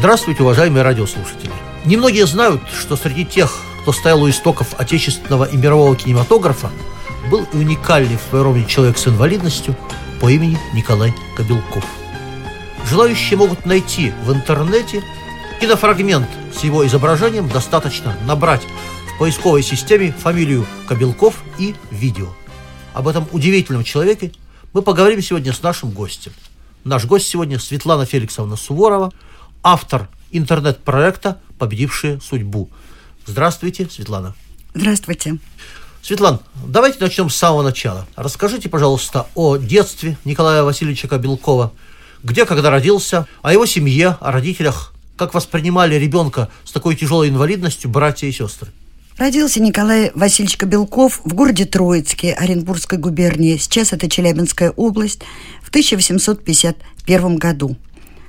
Здравствуйте, уважаемые радиослушатели. Немногие знают, что среди тех, кто стоял у истоков отечественного и мирового кинематографа, был и уникальный в своем роде человек с инвалидностью по имени Николай Кобелков. Желающие могут найти в интернете кинофрагмент с его изображением, достаточно набрать в поисковой системе фамилию Кобелков и видео. Об этом удивительном человеке мы поговорим сегодня с нашим гостем. Наш гость сегодня Светлана Феликсовна Суворова – автор интернет-проекта «Победившие судьбу». Здравствуйте, Светлана. Здравствуйте. Светлана, давайте начнем с самого начала. Расскажите, пожалуйста, о детстве Николая Васильевича Кобелкова. Где, когда родился, о его семье, о родителях, как воспринимали ребенка с такой тяжелой инвалидностью братья и сестры. Родился Николай Васильевич Кобелков в городе Троицке Оренбургской губернии, сейчас это Челябинская область, в 1851 году.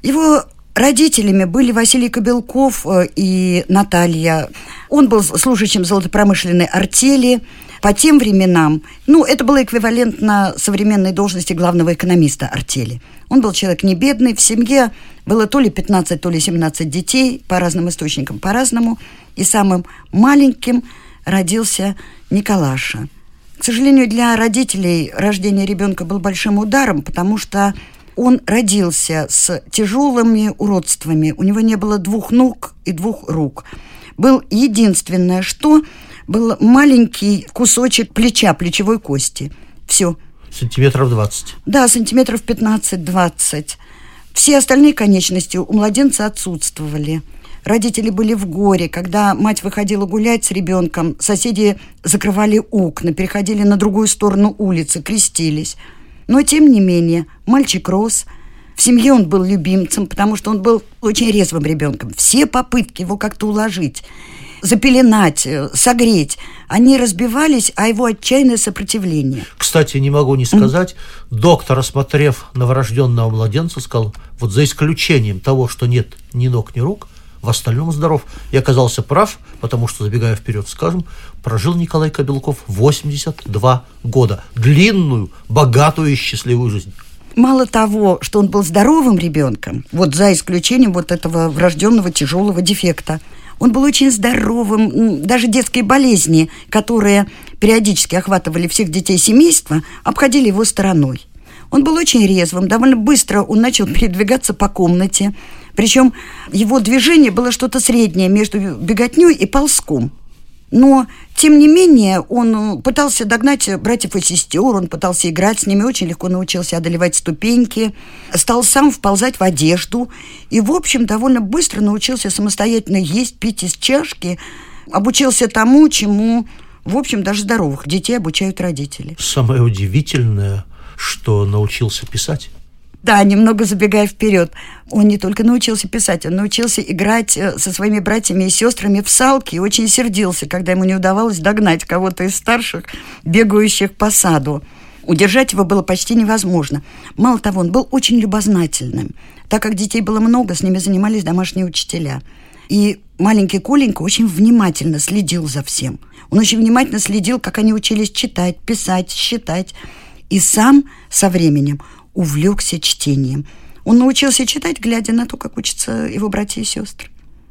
Его Родителями были Василий Кобелков э, и Наталья. Он был служащим золотопромышленной артели. По тем временам, ну, это было эквивалентно современной должности главного экономиста артели. Он был человек не бедный, в семье было то ли 15, то ли 17 детей, по разным источникам по-разному. И самым маленьким родился Николаша. К сожалению, для родителей рождение ребенка был большим ударом, потому что он родился с тяжелыми уродствами. У него не было двух ног и двух рук. Был единственное, что был маленький кусочек плеча, плечевой кости. Все. Сантиметров 20. Да, сантиметров 15-20. Все остальные конечности у младенца отсутствовали. Родители были в горе. Когда мать выходила гулять с ребенком, соседи закрывали окна, переходили на другую сторону улицы, крестились. Но, тем не менее, мальчик рос. В семье он был любимцем, потому что он был очень резвым ребенком. Все попытки его как-то уложить, запеленать, э, согреть, они разбивались, а его отчаянное сопротивление. Кстати, не могу не сказать, mm. доктор, осмотрев новорожденного младенца, сказал, вот за исключением того, что нет ни ног, ни рук, в остальном здоров. И оказался прав, потому что, забегая вперед, скажем, прожил Николай Кобелков 82 года. Длинную, богатую и счастливую жизнь. Мало того, что он был здоровым ребенком, вот за исключением вот этого врожденного тяжелого дефекта, он был очень здоровым, даже детские болезни, которые периодически охватывали всех детей семейства, обходили его стороной. Он был очень резвым, довольно быстро он начал передвигаться по комнате, причем его движение было что-то среднее между беготней и ползком. Но, тем не менее, он пытался догнать братьев и сестер, он пытался играть с ними, очень легко научился одолевать ступеньки, стал сам вползать в одежду и, в общем, довольно быстро научился самостоятельно есть, пить из чашки, обучился тому, чему, в общем, даже здоровых детей обучают родители. Самое удивительное, что научился писать. Да, немного забегая вперед. Он не только научился писать, он научился играть э, со своими братьями и сестрами в салки и очень сердился, когда ему не удавалось догнать кого-то из старших, бегающих по саду. Удержать его было почти невозможно. Мало того, он был очень любознательным. Так как детей было много, с ними занимались домашние учителя. И маленький Коленька очень внимательно следил за всем. Он очень внимательно следил, как они учились читать, писать, считать. И сам со временем увлекся чтением. Он научился читать, глядя на то, как учатся его братья и сестры.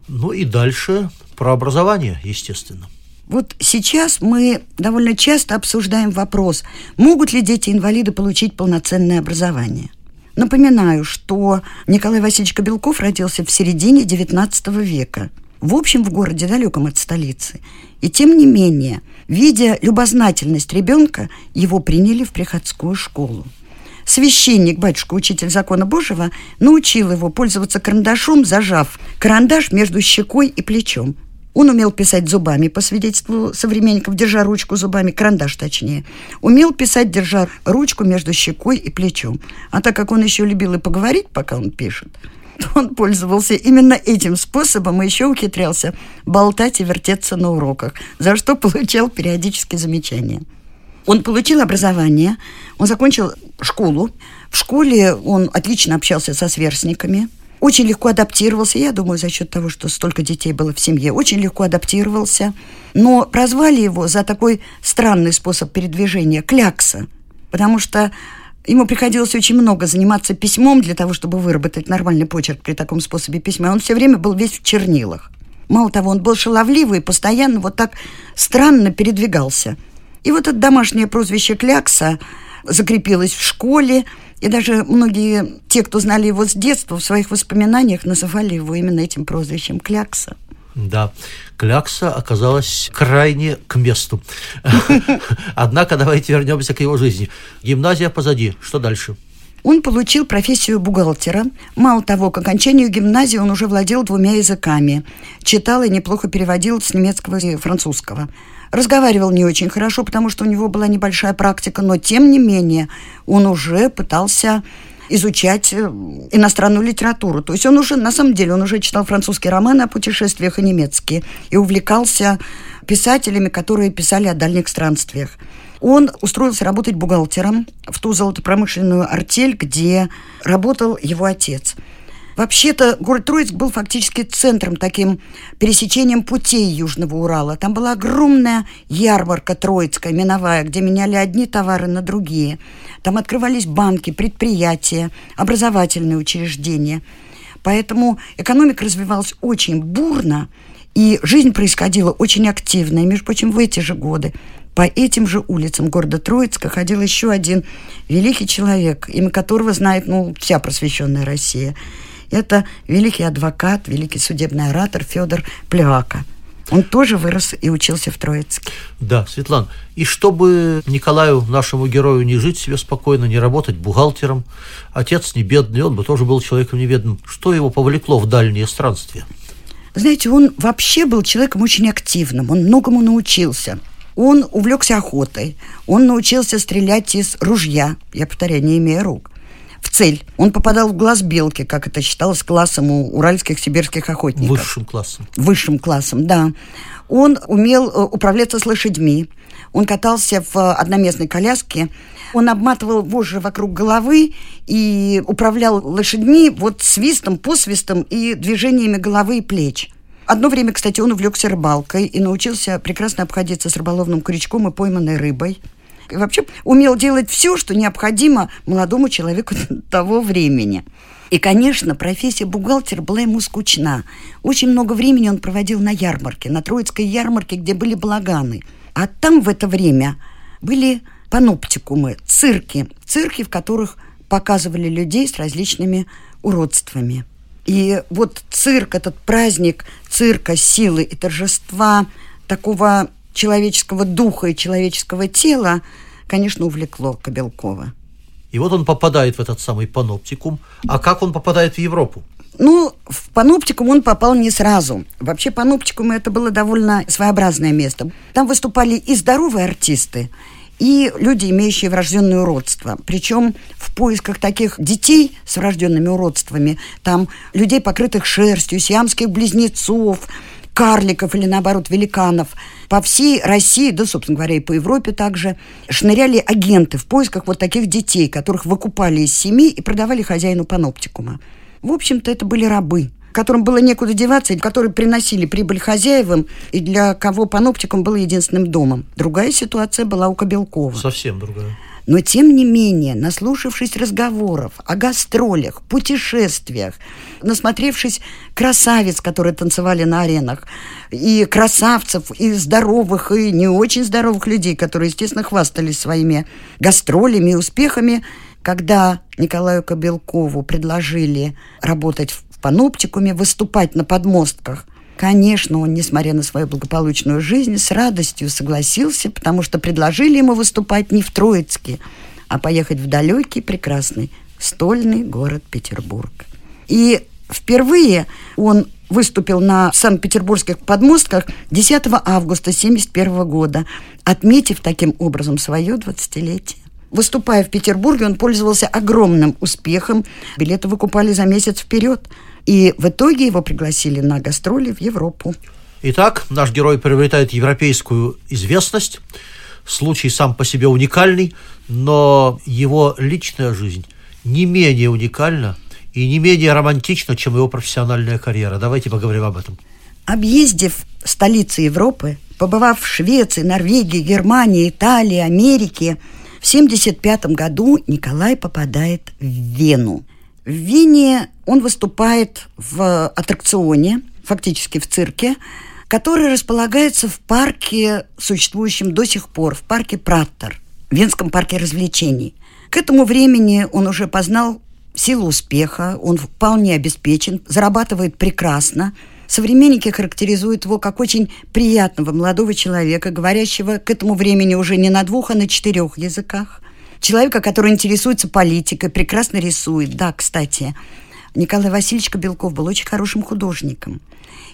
Ну и дальше про образование, естественно. Вот сейчас мы довольно часто обсуждаем вопрос, могут ли дети-инвалиды получить полноценное образование. Напоминаю, что Николай Васильевич Кобелков родился в середине XIX века. В общем, в городе далеком от столицы. И тем не менее, видя любознательность ребенка, его приняли в приходскую школу священник, батюшка, учитель закона Божьего, научил его пользоваться карандашом, зажав карандаш между щекой и плечом. Он умел писать зубами, по свидетельству современников, держа ручку зубами, карандаш точнее. Умел писать, держа ручку между щекой и плечом. А так как он еще любил и поговорить, пока он пишет, то он пользовался именно этим способом и еще ухитрялся болтать и вертеться на уроках, за что получал периодически замечания. Он получил образование, он закончил школу. В школе он отлично общался со сверстниками – очень легко адаптировался, я думаю, за счет того, что столько детей было в семье, очень легко адаптировался. Но прозвали его за такой странный способ передвижения – клякса, потому что Ему приходилось очень много заниматься письмом для того, чтобы выработать нормальный почерк при таком способе письма. Он все время был весь в чернилах. Мало того, он был шаловливый и постоянно вот так странно передвигался. И вот это домашнее прозвище Клякса закрепилось в школе, и даже многие, те, кто знали его с детства, в своих воспоминаниях называли его именно этим прозвищем Клякса. Да, Клякса оказалась крайне к месту. Однако давайте вернемся к его жизни. Гимназия позади. Что дальше? Он получил профессию бухгалтера. Мало того, к окончанию гимназии он уже владел двумя языками. Читал и неплохо переводил с немецкого и французского. Разговаривал не очень хорошо, потому что у него была небольшая практика, но тем не менее он уже пытался изучать э, иностранную литературу. То есть он уже, на самом деле, он уже читал французские романы о путешествиях и немецкие, и увлекался писателями, которые писали о дальних странствиях. Он устроился работать бухгалтером в ту золотопромышленную артель, где работал его отец – Вообще-то город Троицк был фактически центром, таким пересечением путей Южного Урала. Там была огромная ярмарка Троицкая, миновая, где меняли одни товары на другие. Там открывались банки, предприятия, образовательные учреждения. Поэтому экономика развивалась очень бурно, и жизнь происходила очень активно. И, между прочим, в эти же годы по этим же улицам города Троицка ходил еще один великий человек, имя которого знает ну, вся просвещенная Россия – это великий адвокат, великий судебный оратор Федор Плевака. Он тоже вырос и учился в Троицке. Да, Светлана. И чтобы Николаю, нашему герою, не жить себе спокойно, не работать бухгалтером, отец не бедный, он бы тоже был человеком неведным. Что его повлекло в дальние странствия? Знаете, он вообще был человеком очень активным, он многому научился. Он увлекся охотой, он научился стрелять из ружья, я повторяю, не имея рук в цель. Он попадал в глаз белки, как это считалось классом у уральских сибирских охотников. Высшим классом. Высшим классом, да. Он умел э, управляться с лошадьми. Он катался в одноместной коляске. Он обматывал вожжи вокруг головы и управлял лошадьми вот свистом, посвистом и движениями головы и плеч. Одно время, кстати, он увлекся рыбалкой и научился прекрасно обходиться с рыболовным крючком и пойманной рыбой и вообще умел делать все, что необходимо молодому человеку того времени. И, конечно, профессия бухгалтера была ему скучна. Очень много времени он проводил на ярмарке, на Троицкой ярмарке, где были балаганы. А там в это время были паноптикумы, цирки. Цирки, в которых показывали людей с различными уродствами. И вот цирк, этот праздник цирка, силы и торжества, такого человеческого духа и человеческого тела, конечно, увлекло Кобелкова. И вот он попадает в этот самый паноптикум. А как он попадает в Европу? Ну, в паноптикум он попал не сразу. Вообще паноптикум это было довольно своеобразное место. Там выступали и здоровые артисты, и люди, имеющие врожденное уродство. Причем в поисках таких детей с врожденными уродствами, там людей, покрытых шерстью, сиамских близнецов, карликов или, наоборот, великанов. По всей России, да, собственно говоря, и по Европе также, шныряли агенты в поисках вот таких детей, которых выкупали из семьи и продавали хозяину паноптикума. В общем-то, это были рабы, которым было некуда деваться, которые приносили прибыль хозяевам, и для кого паноптикум был единственным домом. Другая ситуация была у Кобелкова. Совсем другая. Но, тем не менее, наслушавшись разговоров о гастролях, путешествиях, насмотревшись красавиц, которые танцевали на аренах, и красавцев, и здоровых, и не очень здоровых людей, которые, естественно, хвастались своими гастролями и успехами, когда Николаю Кобелкову предложили работать в паноптикуме, выступать на подмостках – Конечно, он, несмотря на свою благополучную жизнь, с радостью согласился, потому что предложили ему выступать не в Троицке, а поехать в далекий, прекрасный, стольный город Петербург. И впервые он выступил на Санкт-Петербургских подмостках 10 августа 1971 года, отметив таким образом свое 20-летие. Выступая в Петербурге, он пользовался огромным успехом. Билеты выкупали за месяц вперед. И в итоге его пригласили на гастроли в Европу. Итак, наш герой приобретает европейскую известность. Случай сам по себе уникальный, но его личная жизнь не менее уникальна и не менее романтична, чем его профессиональная карьера. Давайте поговорим об этом. Объездив столицы Европы, побывав в Швеции, Норвегии, Германии, Италии, Америке, в 1975 году Николай попадает в Вену. В Вене он выступает в аттракционе, фактически в цирке, который располагается в парке, существующем до сих пор, в парке Праттер, в Венском парке развлечений. К этому времени он уже познал силу успеха, он вполне обеспечен, зарабатывает прекрасно. Современники характеризуют его как очень приятного молодого человека, говорящего к этому времени уже не на двух, а на четырех языках. Человека, который интересуется политикой, прекрасно рисует. Да, кстати, Николай Васильевич Кобелков был очень хорошим художником.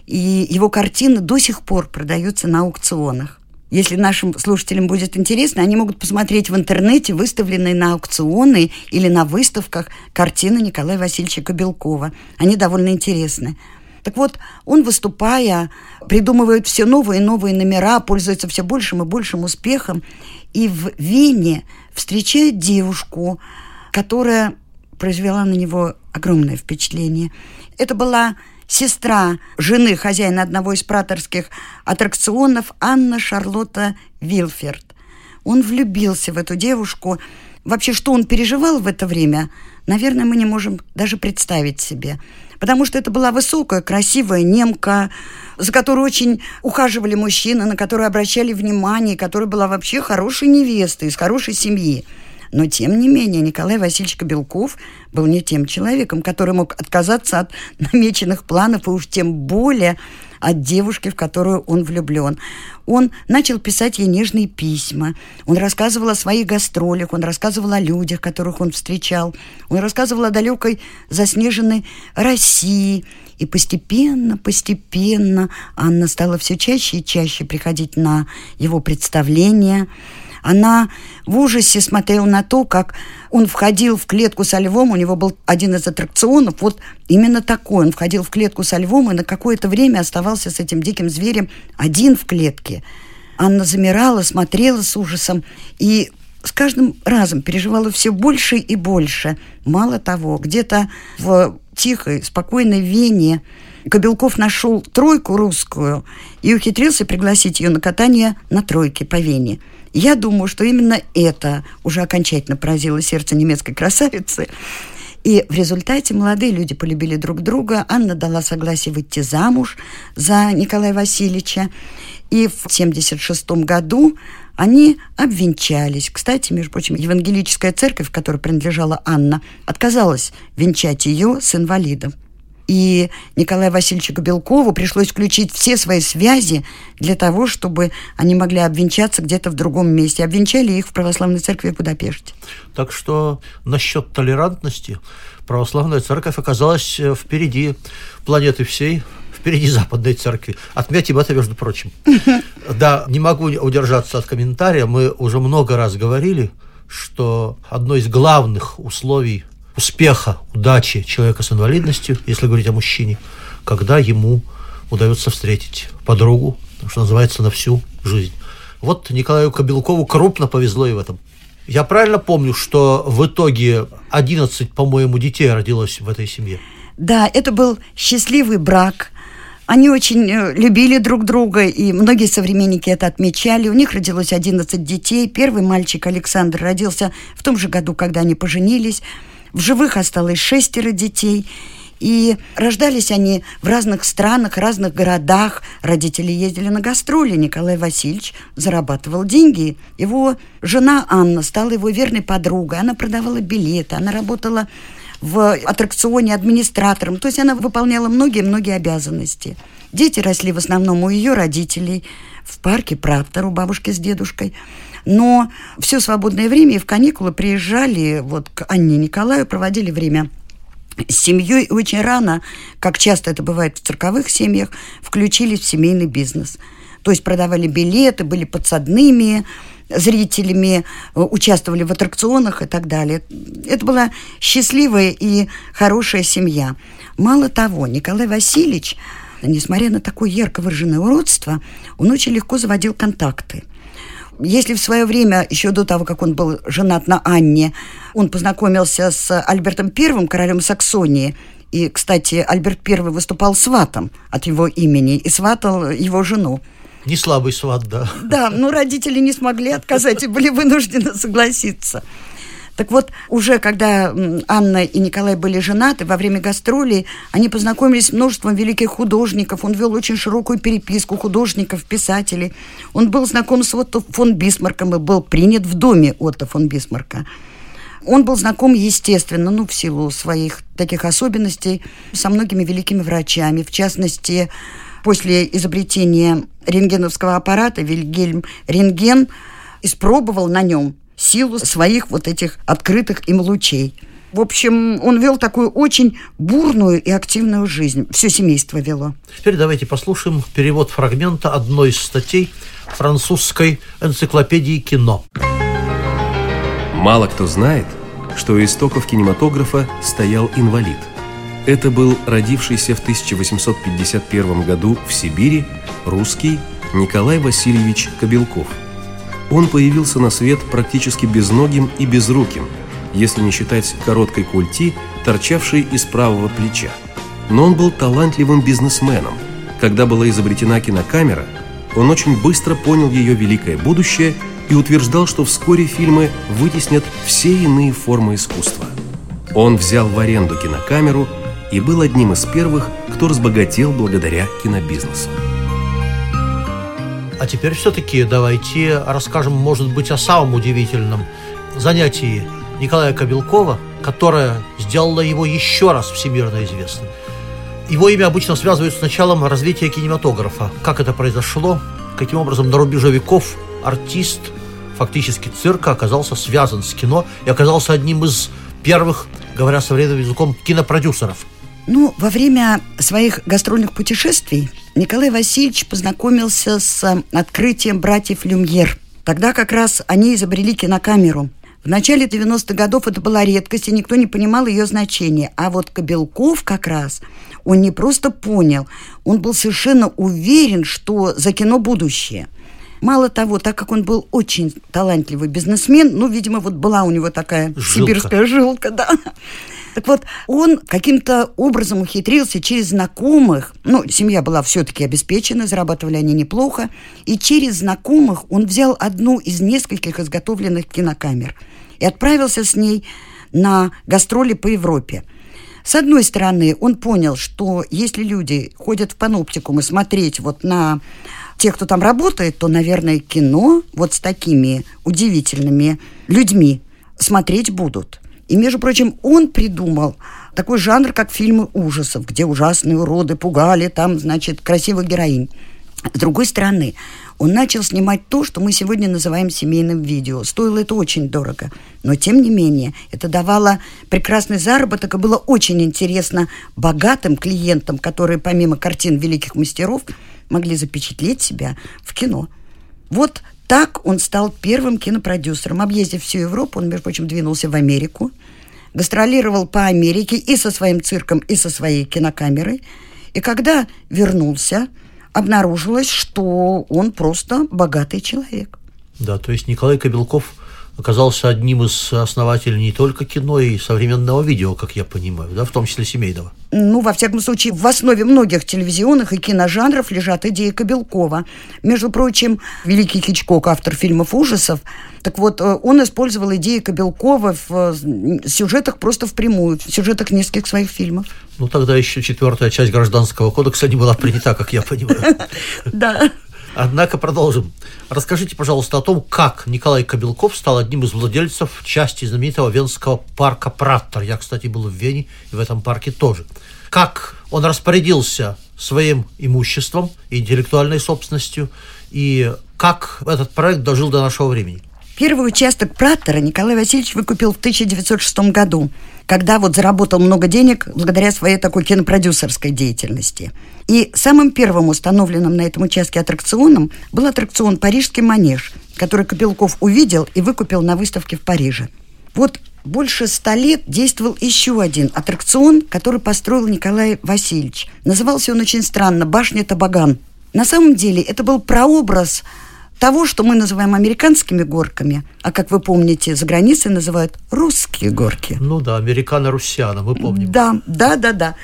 И его картины до сих пор продаются на аукционах. Если нашим слушателям будет интересно, они могут посмотреть в интернете выставленные на аукционы или на выставках картины Николая Васильевича Кобелкова. Они довольно интересны. Так вот, он, выступая, придумывает все новые и новые номера, пользуется все большим и большим успехом. И в Вене встречает девушку, которая произвела на него огромное впечатление. Это была сестра жены хозяина одного из праторских аттракционов Анна Шарлотта Вилферд. Он влюбился в эту девушку. Вообще, что он переживал в это время, наверное, мы не можем даже представить себе. Потому что это была высокая, красивая немка, за которой очень ухаживали мужчины, на которую обращали внимание, которая была вообще хорошей невестой, из хорошей семьи. Но, тем не менее, Николай Васильевич Кобелков был не тем человеком, который мог отказаться от намеченных планов, и уж тем более от девушки, в которую он влюблен. Он начал писать ей нежные письма. Он рассказывал о своих гастролях, он рассказывал о людях, которых он встречал. Он рассказывал о далекой заснеженной России. И постепенно, постепенно Анна стала все чаще и чаще приходить на его представления – она в ужасе смотрела на то, как он входил в клетку со львом, у него был один из аттракционов, вот именно такой. Он входил в клетку со львом и на какое-то время оставался с этим диким зверем один в клетке. Анна замирала, смотрела с ужасом и с каждым разом переживала все больше и больше. Мало того, где-то в тихой, спокойной Вене Кобелков нашел тройку русскую и ухитрился пригласить ее на катание на тройке по Вене. Я думаю, что именно это уже окончательно поразило сердце немецкой красавицы. И в результате молодые люди полюбили друг друга. Анна дала согласие выйти замуж за Николая Васильевича. И в 1976 году они обвенчались. Кстати, между прочим, евангелическая церковь, которой принадлежала Анна, отказалась венчать ее с инвалидом. И Николаю Васильевичу Белкову пришлось включить все свои связи для того, чтобы они могли обвенчаться где-то в другом месте. Обвенчали их в Православной церкви в Будапеште. Так что насчет толерантности Православная церковь оказалась э, впереди планеты всей, впереди Западной церкви. Отметим это, между прочим. Да, не могу удержаться от комментария. Мы уже много раз говорили, что одно из главных условий успеха, удачи человека с инвалидностью, если говорить о мужчине, когда ему удается встретить подругу, что называется, на всю жизнь. Вот Николаю Кобелкову крупно повезло и в этом. Я правильно помню, что в итоге 11, по-моему, детей родилось в этой семье? Да, это был счастливый брак. Они очень э, любили друг друга, и многие современники это отмечали. У них родилось 11 детей. Первый мальчик Александр родился в том же году, когда они поженились. В живых осталось шестеро детей. И рождались они в разных странах, разных городах. Родители ездили на гастроли. Николай Васильевич зарабатывал деньги. Его жена Анна стала его верной подругой. Она продавала билеты, она работала в аттракционе администратором. То есть она выполняла многие-многие обязанности. Дети росли в основном у ее родителей в парке Праттер у бабушки с дедушкой. Но все свободное время и в каникулы приезжали вот к Анне Николаю, проводили время с семьей очень рано, как часто это бывает в цирковых семьях, включились в семейный бизнес. То есть продавали билеты, были подсадными зрителями, участвовали в аттракционах и так далее. Это была счастливая и хорошая семья. Мало того, Николай Васильевич, несмотря на такое ярко выраженное уродство, он очень легко заводил контакты – если в свое время, еще до того, как он был женат на Анне, он познакомился с Альбертом I, королем Саксонии, и, кстати, Альберт I выступал сватом от его имени и сватал его жену. Не слабый сват, да. Да, но родители не смогли отказать и были вынуждены согласиться. Так вот, уже когда Анна и Николай были женаты, во время гастролей они познакомились с множеством великих художников. Он вел очень широкую переписку художников, писателей. Он был знаком с Отто фон Бисмарком и был принят в доме Отто фон Бисмарка. Он был знаком, естественно, ну, в силу своих таких особенностей, со многими великими врачами. В частности, после изобретения рентгеновского аппарата Вильгельм Рентген испробовал на нем силу своих вот этих открытых им лучей. В общем, он вел такую очень бурную и активную жизнь. Все семейство вело. Теперь давайте послушаем перевод фрагмента одной из статей французской энциклопедии кино. Мало кто знает, что у истоков кинематографа стоял инвалид. Это был родившийся в 1851 году в Сибири русский Николай Васильевич Кобелков – он появился на свет практически безногим и безруким, если не считать короткой культи, торчавшей из правого плеча. Но он был талантливым бизнесменом. Когда была изобретена кинокамера, он очень быстро понял ее великое будущее и утверждал, что вскоре фильмы вытеснят все иные формы искусства. Он взял в аренду кинокамеру и был одним из первых, кто разбогател благодаря кинобизнесу. А теперь все-таки давайте расскажем, может быть, о самом удивительном занятии Николая Кобелкова, которое сделало его еще раз всемирно известным. Его имя обычно связывают с началом развития кинематографа. Как это произошло, каким образом на рубеже веков артист, фактически цирка, оказался связан с кино и оказался одним из первых, говоря современным языком, кинопродюсеров – ну, во время своих гастрольных путешествий Николай Васильевич познакомился с открытием братьев Люмьер. Тогда как раз они изобрели кинокамеру. В начале 90-х годов это была редкость, и никто не понимал ее значения. А вот Кобелков как раз, он не просто понял, он был совершенно уверен, что за кино будущее. Мало того, так как он был очень талантливый бизнесмен, ну, видимо, вот была у него такая жилка. сибирская жилка, да, так вот, он каким-то образом ухитрился через знакомых, ну, семья была все-таки обеспечена, зарабатывали они неплохо, и через знакомых он взял одну из нескольких изготовленных кинокамер и отправился с ней на гастроли по Европе. С одной стороны, он понял, что если люди ходят в паноптикум и смотреть вот на тех, кто там работает, то, наверное, кино вот с такими удивительными людьми смотреть будут. И, между прочим, он придумал такой жанр, как фильмы ужасов, где ужасные уроды пугали, там, значит, красивых героинь. С другой стороны, он начал снимать то, что мы сегодня называем семейным видео. Стоило это очень дорого. Но, тем не менее, это давало прекрасный заработок и было очень интересно богатым клиентам, которые помимо картин великих мастеров могли запечатлеть себя в кино. Вот так он стал первым кинопродюсером. Объездив всю Европу, он, между прочим, двинулся в Америку, гастролировал по Америке и со своим цирком, и со своей кинокамерой. И когда вернулся, обнаружилось, что он просто богатый человек. Да, то есть Николай Кобелков – оказался одним из основателей не только кино и современного видео, как я понимаю, да, в том числе семейного. Ну, во всяком случае, в основе многих телевизионных и киножанров лежат идеи Кобелкова. Между прочим, великий Хичкок, автор фильмов ужасов, так вот, э, он использовал идеи Кобелкова в э, сюжетах просто впрямую, в сюжетах нескольких своих фильмов. Ну, тогда еще четвертая часть Гражданского кодекса не была принята, как я понимаю. Да. Однако продолжим. Расскажите, пожалуйста, о том, как Николай Кобелков стал одним из владельцев части знаменитого венского парка Праттер. Я, кстати, был в Вене и в этом парке тоже. Как он распорядился своим имуществом интеллектуальной собственностью, и как этот проект дожил до нашего времени? Первый участок Праттера Николай Васильевич выкупил в 1906 году. Когда вот заработал много денег благодаря своей такой кинопродюсерской деятельности. И самым первым установленным на этом участке аттракционом был аттракцион «Парижский манеж», который Кобелков увидел и выкупил на выставке в Париже. Вот больше ста лет действовал еще один аттракцион, который построил Николай Васильевич. Назывался он очень странно «Башня Табаган». На самом деле это был прообраз того, что мы называем американскими горками, а, как вы помните, за границей называют русские горки. Ну да, американо-руссиана, мы помним. Да, да, да, да.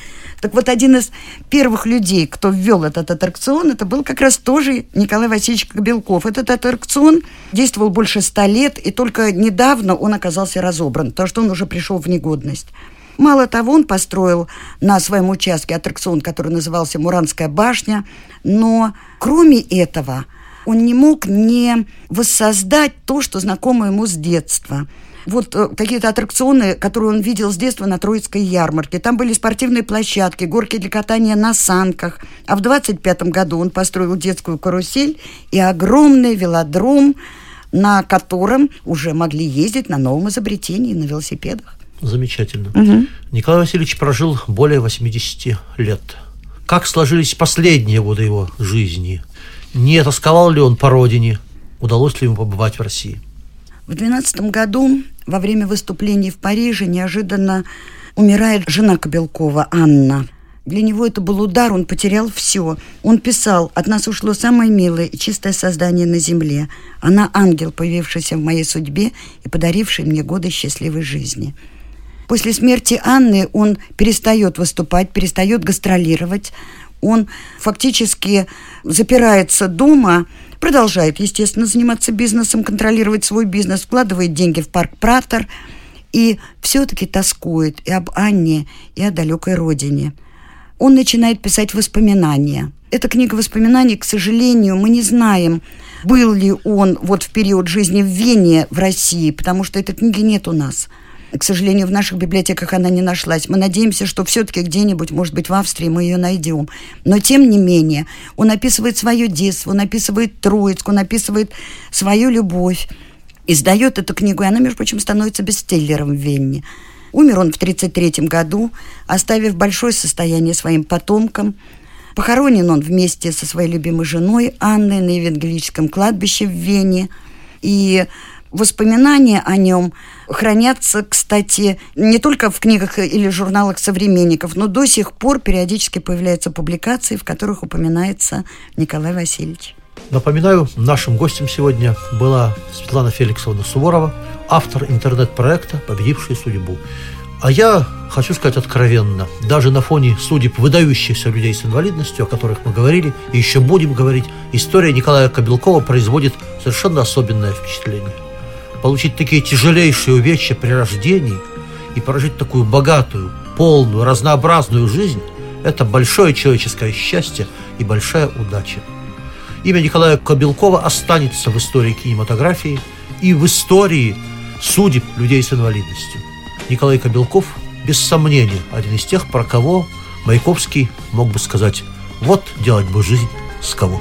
Так вот, один из первых людей, кто ввел этот аттракцион, это был как раз тоже Николай Васильевич Кобелков. Этот аттракцион действовал больше ста лет, и только недавно он оказался разобран, потому что он уже пришел в негодность. Мало того, он построил на своем участке аттракцион, который назывался «Муранская башня», но кроме этого – он не мог не воссоздать то, что знакомо ему с детства. Вот э, какие-то аттракционы, которые он видел с детства на Троицкой ярмарке. Там были спортивные площадки, горки для катания на санках. А в 25 году он построил детскую карусель и огромный велодром, на котором уже могли ездить на новом изобретении, на велосипедах. Замечательно. Угу. Николай Васильевич прожил более 80 лет. Как сложились последние годы его жизни? Не тосковал ли он по родине? Удалось ли ему побывать в России? В 12 году во время выступлений в Париже неожиданно умирает жена Кобелкова, Анна. Для него это был удар, он потерял все. Он писал, от нас ушло самое милое и чистое создание на земле. Она ангел, появившийся в моей судьбе и подаривший мне годы счастливой жизни. После смерти Анны он перестает выступать, перестает гастролировать он фактически запирается дома, продолжает, естественно, заниматься бизнесом, контролировать свой бизнес, вкладывает деньги в парк Пратор и все-таки тоскует и об Анне, и о далекой родине. Он начинает писать воспоминания. Эта книга воспоминаний, к сожалению, мы не знаем, был ли он вот в период жизни в Вене, в России, потому что этой книги нет у нас – к сожалению, в наших библиотеках она не нашлась. Мы надеемся, что все-таки где-нибудь, может быть, в Австрии мы ее найдем. Но, тем не менее, он описывает свое детство, он описывает Троицк, он описывает свою любовь. Издает эту книгу, и она, между прочим, становится бестселлером в Вене. Умер он в 1933 году, оставив большое состояние своим потомкам. Похоронен он вместе со своей любимой женой Анной на Евангелическом кладбище в Вене. И Воспоминания о нем хранятся, кстати, не только в книгах или журналах современников, но до сих пор периодически появляются публикации, в которых упоминается Николай Васильевич. Напоминаю, нашим гостем сегодня была Светлана Феликсовна Суворова, автор интернет-проекта «Победившие судьбу». А я хочу сказать откровенно, даже на фоне судеб выдающихся людей с инвалидностью, о которых мы говорили и еще будем говорить, история Николая Кобелкова производит совершенно особенное впечатление получить такие тяжелейшие увечья при рождении и прожить такую богатую, полную, разнообразную жизнь – это большое человеческое счастье и большая удача. Имя Николая Кобелкова останется в истории кинематографии и в истории судеб людей с инвалидностью. Николай Кобелков, без сомнения, один из тех, про кого Маяковский мог бы сказать «Вот делать бы жизнь с кого».